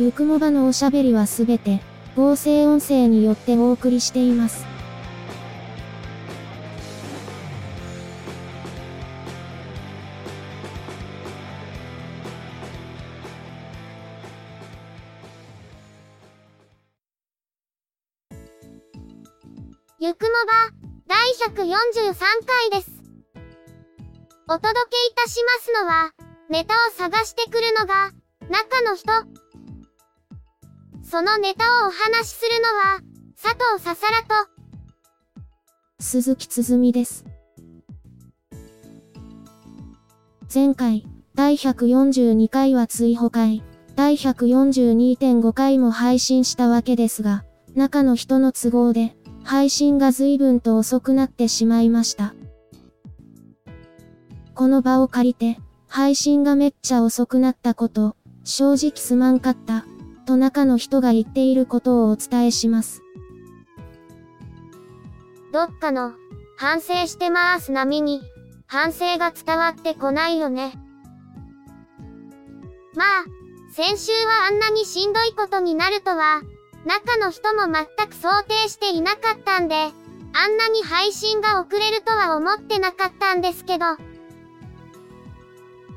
ゆくもばのおしゃべりはすべて、合成音声によってお送りしています。ゆくもば、第143回です。お届けいたしますのは、ネタを探してくるのが、中の人。そのネタをお話しするのは、佐藤ささらと、鈴木つづみです。前回、第142回は追放会、第142.5回も配信したわけですが、中の人の都合で、配信が随分と遅くなってしまいました。この場を借りて、配信がめっちゃ遅くなったこと、正直すまんかった、と中の人が言っていることをお伝えします。どっかの、反省してまーす波に、反省が伝わってこないよね。まあ、先週はあんなにしんどいことになるとは、中の人も全く想定していなかったんで、あんなに配信が遅れるとは思ってなかったんですけど。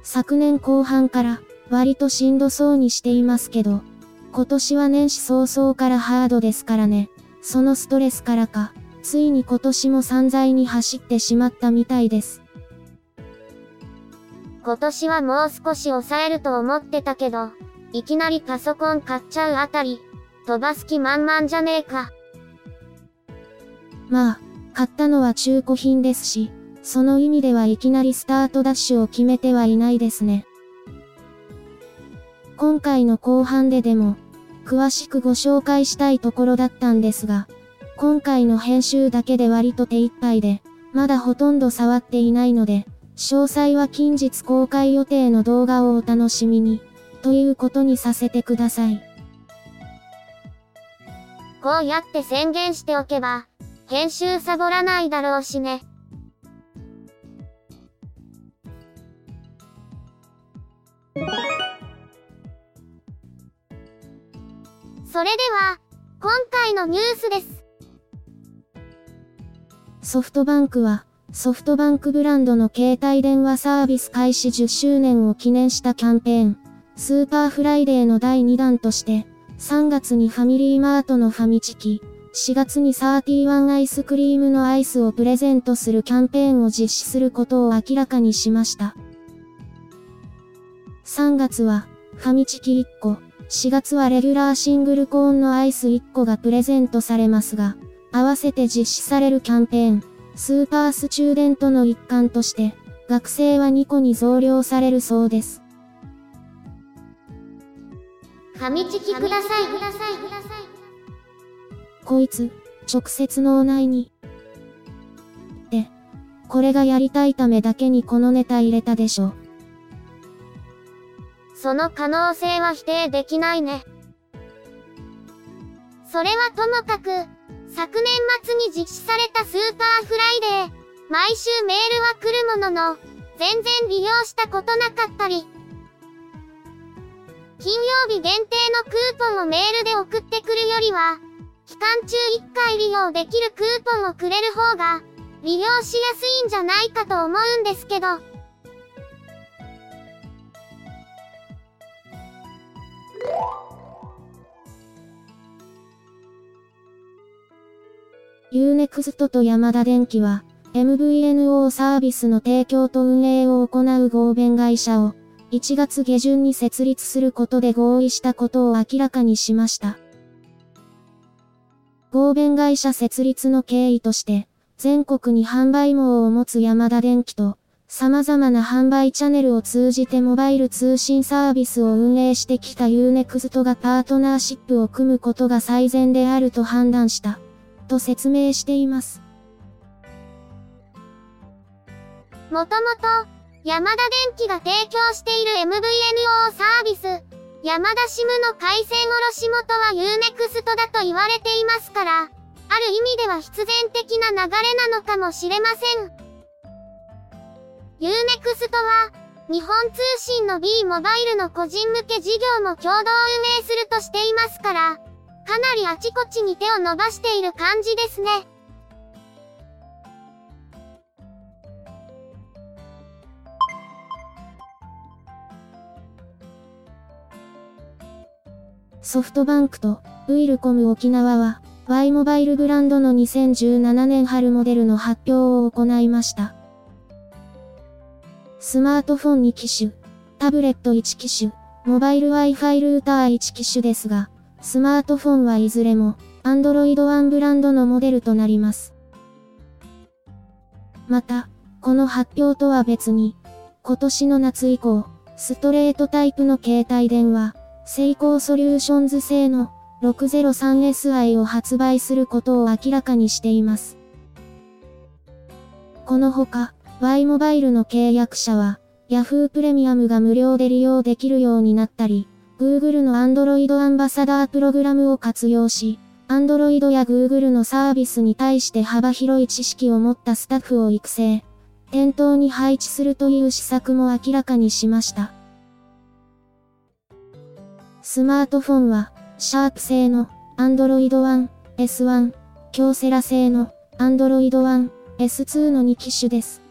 昨年後半から割としんどそうにしていますけど、今年は年始早々からハードですからね。そのストレスからか、ついに今年も散財に走ってしまったみたいです。今年はもう少し抑えると思ってたけど、いきなりパソコン買っちゃうあたり、飛ばす気満々じゃねえか。まあ、買ったのは中古品ですし、その意味ではいきなりスタートダッシュを決めてはいないですね。今回の後半ででも、詳しくご紹介したいところだったんですが、今回の編集だけで割と手一杯で、まだほとんど触っていないので、詳細は近日公開予定の動画をお楽しみに、ということにさせてください。こうやって宣言しておけば、編集サボらないだろうしね。それでは、今回のニュースです。ソフトバンクは、ソフトバンクブランドの携帯電話サービス開始10周年を記念したキャンペーン、スーパーフライデーの第2弾として、3月にファミリーマートのファミチキ、4月に31アイスクリームのアイスをプレゼントするキャンペーンを実施することを明らかにしました。3月は、ファミチキ1個、4月はレギュラーシングルコーンのアイス1個がプレゼントされますが、合わせて実施されるキャンペーン、スーパースチューデントの一環として、学生は2個に増量されるそうです。ファミチキくださいくださいください。こいつ、直接脳内に。で、これがやりたいためだけにこのネタ入れたでしょ。その可能性は否定できないね。それはともかく、昨年末に実施されたスーパーフライデー、毎週メールは来るものの、全然利用したことなかったり、金曜日限定のクーポンをメールで送ってくるよりは、期間中1回利用できるクーポンをくれる方が、利用しやすいんじゃないかと思うんですけど。Unext とヤマダ電機は、MVNO サービスの提供と運営を行う合弁会社を、1月下旬に設立することで合意したことを明らかにしました。合弁会社設立の経緯として、全国に販売網を持つ山田電機と、様々な販売チャンネルを通じてモバイル通信サービスを運営してきた Unext がパートナーシップを組むことが最善であると判断した、と説明しています。もともと、ヤマダ電機が提供している MVNO サービス、ヤマダ SIM の回線卸元は U-NEXT だと言われていますから、ある意味では必然的な流れなのかもしれません。ユーネクストは、日本通信の B モバイルの個人向け事業も共同運営するとしていますから、かなりあちこちに手を伸ばしている感じですね。ソフトバンクとウイルコム沖縄は Y モバイルブランドの2017年春モデルの発表を行いました。スマートフォン2機種、タブレット1機種、モバイル Wi-Fi ルーター1機種ですが、スマートフォンはいずれも Android One ブランドのモデルとなります。また、この発表とは別に、今年の夏以降、ストレートタイプの携帯電話、セイコーソリューションズ製の 603SI を発売することを明らかにしています。このほか、Y モバイルの契約者は、Yahoo プレミアムが無料で利用できるようになったり、Google の Android アンバサダープログラムを活用し、Android や Google のサービスに対して幅広い知識を持ったスタッフを育成、店頭に配置するという施策も明らかにしました。スマートフォンは、シャープ製の Android One S1、京セラ製の Android One S2 の2機種です。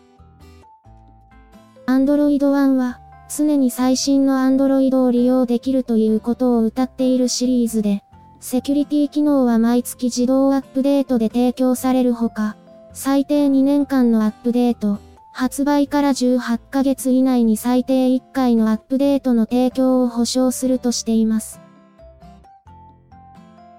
Android 1は、常に最新の Android を利用できるということを謳っているシリーズで、セキュリティ機能は毎月自動アップデートで提供されるほか、最低2年間のアップデート、発売から18ヶ月以内に最低1回のアップデートの提供を保証するとしています。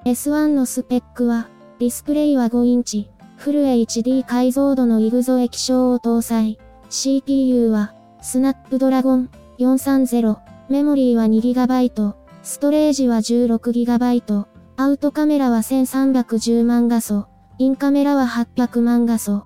S1 のスペックは、ディスプレイは5インチ、フル HD 解像度のイグゾ液晶を搭載。CPU は、スナップドラゴン430、メモリーは 2GB、ストレージは 16GB、アウトカメラは1310万画素、インカメラは800万画素。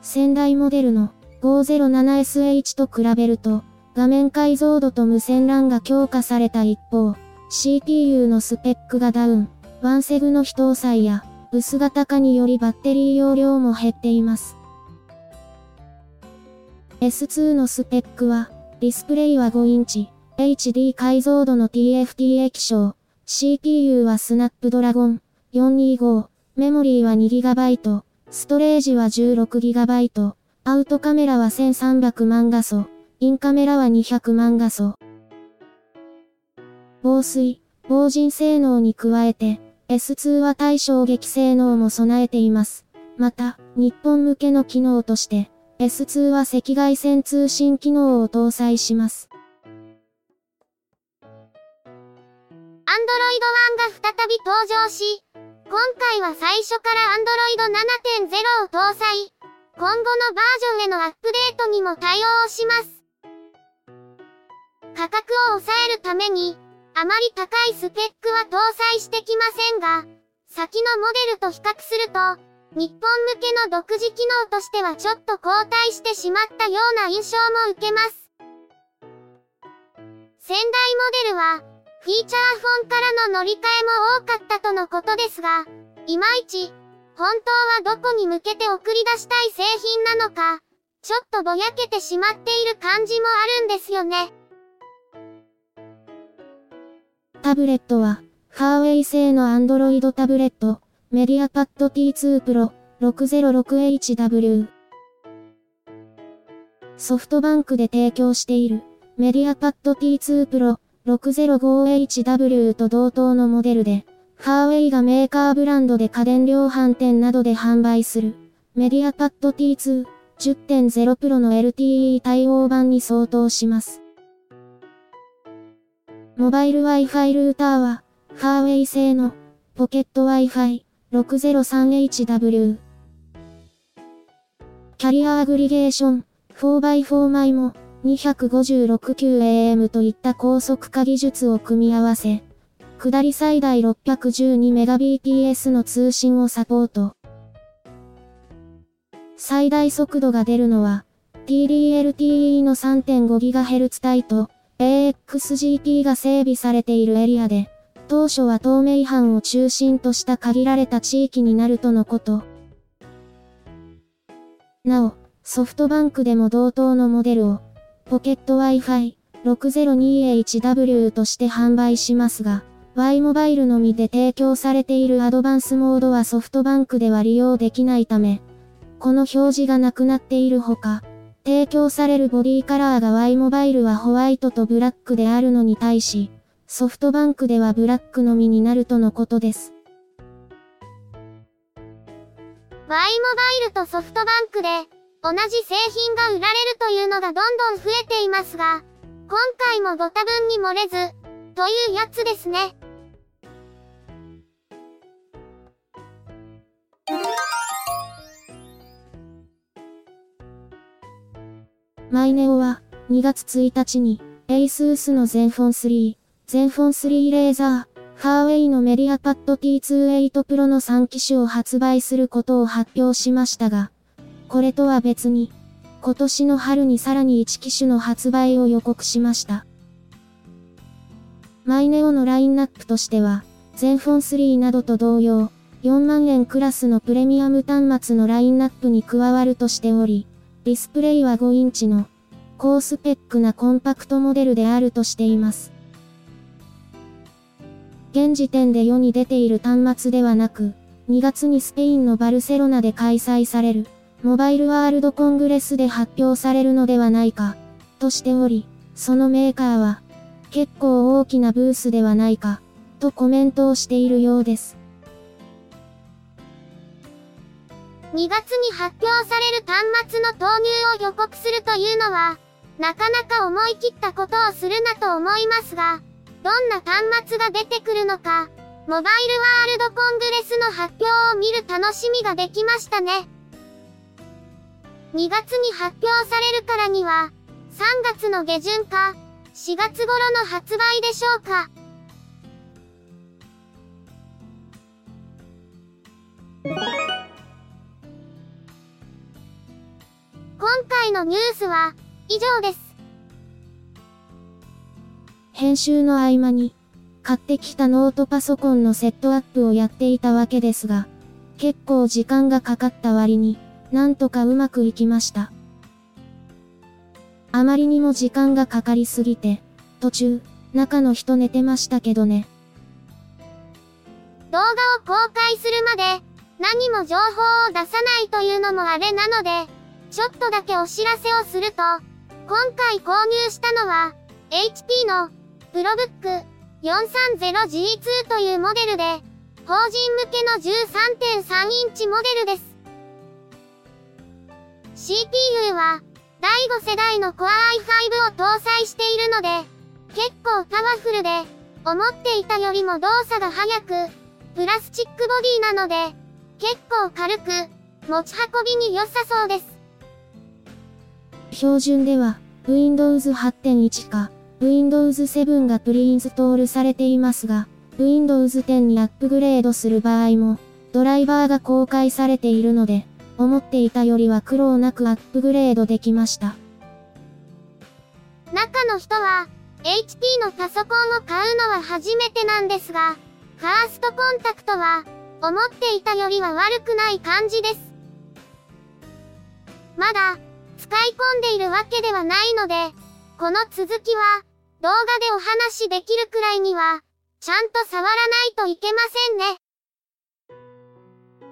先代モデルの 507SH と比べると、画面解像度と無線 LAN が強化された一方、CPU のスペックがダウン、ワンセグの非搭載や、薄型化によりバッテリー容量も減っています。S2 のスペックは、ディスプレイは5インチ、HD 解像度の TFT 液晶、CPU はスナップドラゴン。425、メモリーは 2GB、ストレージは 16GB、アウトカメラは1300万画素、インカメラは200万画素。防水、防塵性能に加えて、S2 は対衝撃性能も備えています。また、日本向けの機能として、S2 は赤外線通信機能を搭載します。Android 1が再び登場し、今回は最初から Android 7.0を搭載。今後のバージョンへのアップデートにも対応します。価格を抑えるために、あまり高いスペックは搭載してきませんが、先のモデルと比較すると、日本向けの独自機能としてはちょっと後退してしまったような印象も受けます。先代モデルは、フィーチャーフォンからの乗り換えも多かったとのことですが、いまいち、本当はどこに向けて送り出したい製品なのか、ちょっとぼやけてしまっている感じもあるんですよね。タブレットは、ハーウェイ製の Android タブレット、メディアパッド T2 Pro 606HW ソフトバンクで提供しているメディアパッド T2 Pro 605HW と同等のモデルで、ハーウェイがメーカーブランドで家電量販店などで販売するメディアパッド T2 10.0 Pro の LTE 対応版に相当します。モバイル Wi-Fi ルーターは、ハーウェイ製のポケット Wi-Fi 603HW キャリアアグリゲーション、4x4 枚も、256QAM といった高速化技術を組み合わせ、下り最大 612Mbps の通信をサポート。最大速度が出るのは、TDLTE の 3.5GHz 帯と AXGP が整備されているエリアで、当初は透明版を中心とした限られた地域になるとのこと。なお、ソフトバンクでも同等のモデルを、ポケット Wi-Fi 602HW として販売しますが、Y モバイルのみで提供されているアドバンスモードはソフトバンクでは利用できないため、この表示がなくなっているほか、提供されるボディカラーが Y モバイルはホワイトとブラックであるのに対し、ソフトバンクではブラックのみになるとのことです。Y モバイルとソフトバンクで、同じ製品が売られるというのがどんどん増えていますが、今回もご多分に漏れず、というやつですね。マイネオは、2月1日に、ASUS の Zenfone 3、Zenfone 3レーザー、ファーウェイのメディアパッド T28 Pro の3機種を発売することを発表しましたが、これとは別に、今年の春にさらに1機種の発売を予告しました。マイネオのラインナップとしては、ゼンフォン3などと同様、4万円クラスのプレミアム端末のラインナップに加わるとしており、ディスプレイは5インチの高スペックなコンパクトモデルであるとしています。現時点で世に出ている端末ではなく、2月にスペインのバルセロナで開催されるモバイルワールドコングレスで発表されるのではないか、としており、そのメーカーは、結構大きなブースではないか、とコメントをしているようです。2月に発表される端末の投入を予告するというのは、なかなか思い切ったことをするなと思いますが、どんな端末が出てくるのか、モバイルワールドコングレスの発表を見る楽しみができましたね。2月に発表されるからには、3月の下旬か、4月頃の発売でしょうか。今回のニュースは、以上です。編集の合間に、買ってきたノートパソコンのセットアップをやっていたわけですが、結構時間がかかった割に、なんとかうまくいきました。あまりにも時間がかかりすぎて、途中、中の人寝てましたけどね。動画を公開するまで、何も情報を出さないというのもあれなので、ちょっとだけお知らせをすると、今回購入したのは、HP の、プロブック 430G2 というモデルで、法人向けの13.3インチモデルです。CPU は、第5世代の Core i5 を搭載しているので、結構パワフルで、思っていたよりも動作が速く、プラスチックボディなので、結構軽く、持ち運びに良さそうです。標準では、Windows 8.1か、Windows 7がプリインストールされていますが、Windows 10にアップグレードする場合も、ドライバーが公開されているので、思っていたよりは苦労なくアップグレードできました。中の人は、HP のパソコンを買うのは初めてなんですが、ファーストコンタクトは、思っていたよりは悪くない感じです。まだ、使い込んでいるわけではないので、この続きは、動画でお話しできるくらいには、ちゃんと触らないといけませんね。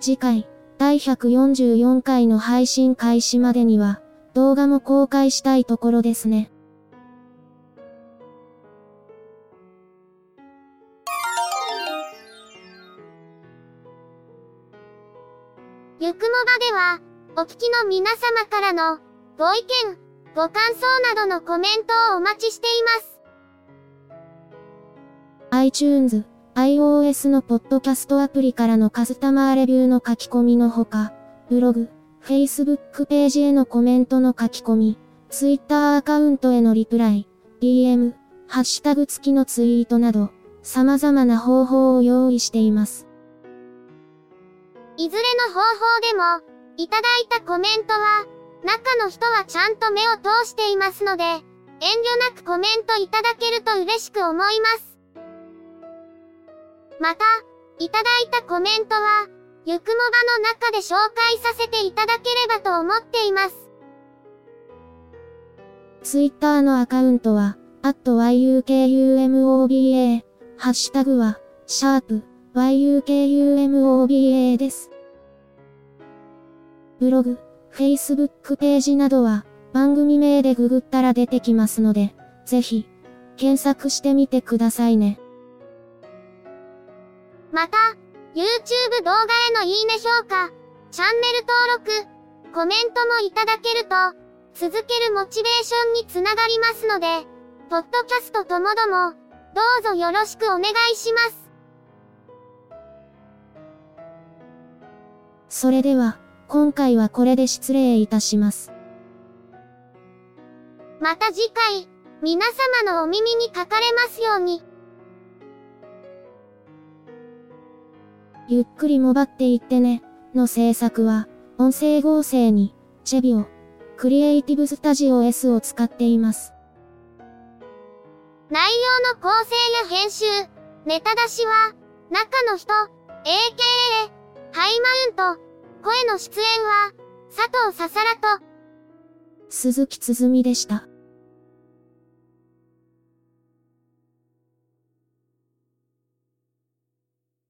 次回。第144回の配信開始までには、動画も公開したいところですね。ゆくもばでは、お聞きの皆様からの、ご意見、ご感想などのコメントをお待ちしています。iTunes iOS のポッドキャストアプリからのカスタマーレビューの書き込みのほか、ブログ、Facebook ページへのコメントの書き込み、Twitter アカウントへのリプライ、DM、ハッシュタグ付きのツイートなど、様々な方法を用意しています。いずれの方法でも、いただいたコメントは、中の人はちゃんと目を通していますので、遠慮なくコメントいただけると嬉しく思います。また、いただいたコメントは、ゆくもばの中で紹介させていただければと思っています。ツイッターのアカウントは、at yukumoba、ハッシュタグは、シャープ yukumoba です。ブログ、Facebook ページなどは、番組名でググったら出てきますので、ぜひ、検索してみてくださいね。また、YouTube 動画へのいいね評価、チャンネル登録、コメントもいただけると、続けるモチベーションにつながりますので、ポッドキャストともども、どうぞよろしくお願いします。それでは、今回はこれで失礼いたします。また次回、皆様のお耳にかかれますように。ゆっくりもばっていってね、の制作は、音声合成に、チェビオ、クリエイティブスタジオ S を使っています。内容の構成や編集、ネタ出しは、中の人、AKA、ハイマウント、声の出演は、佐藤ささらと、鈴木つづみでした。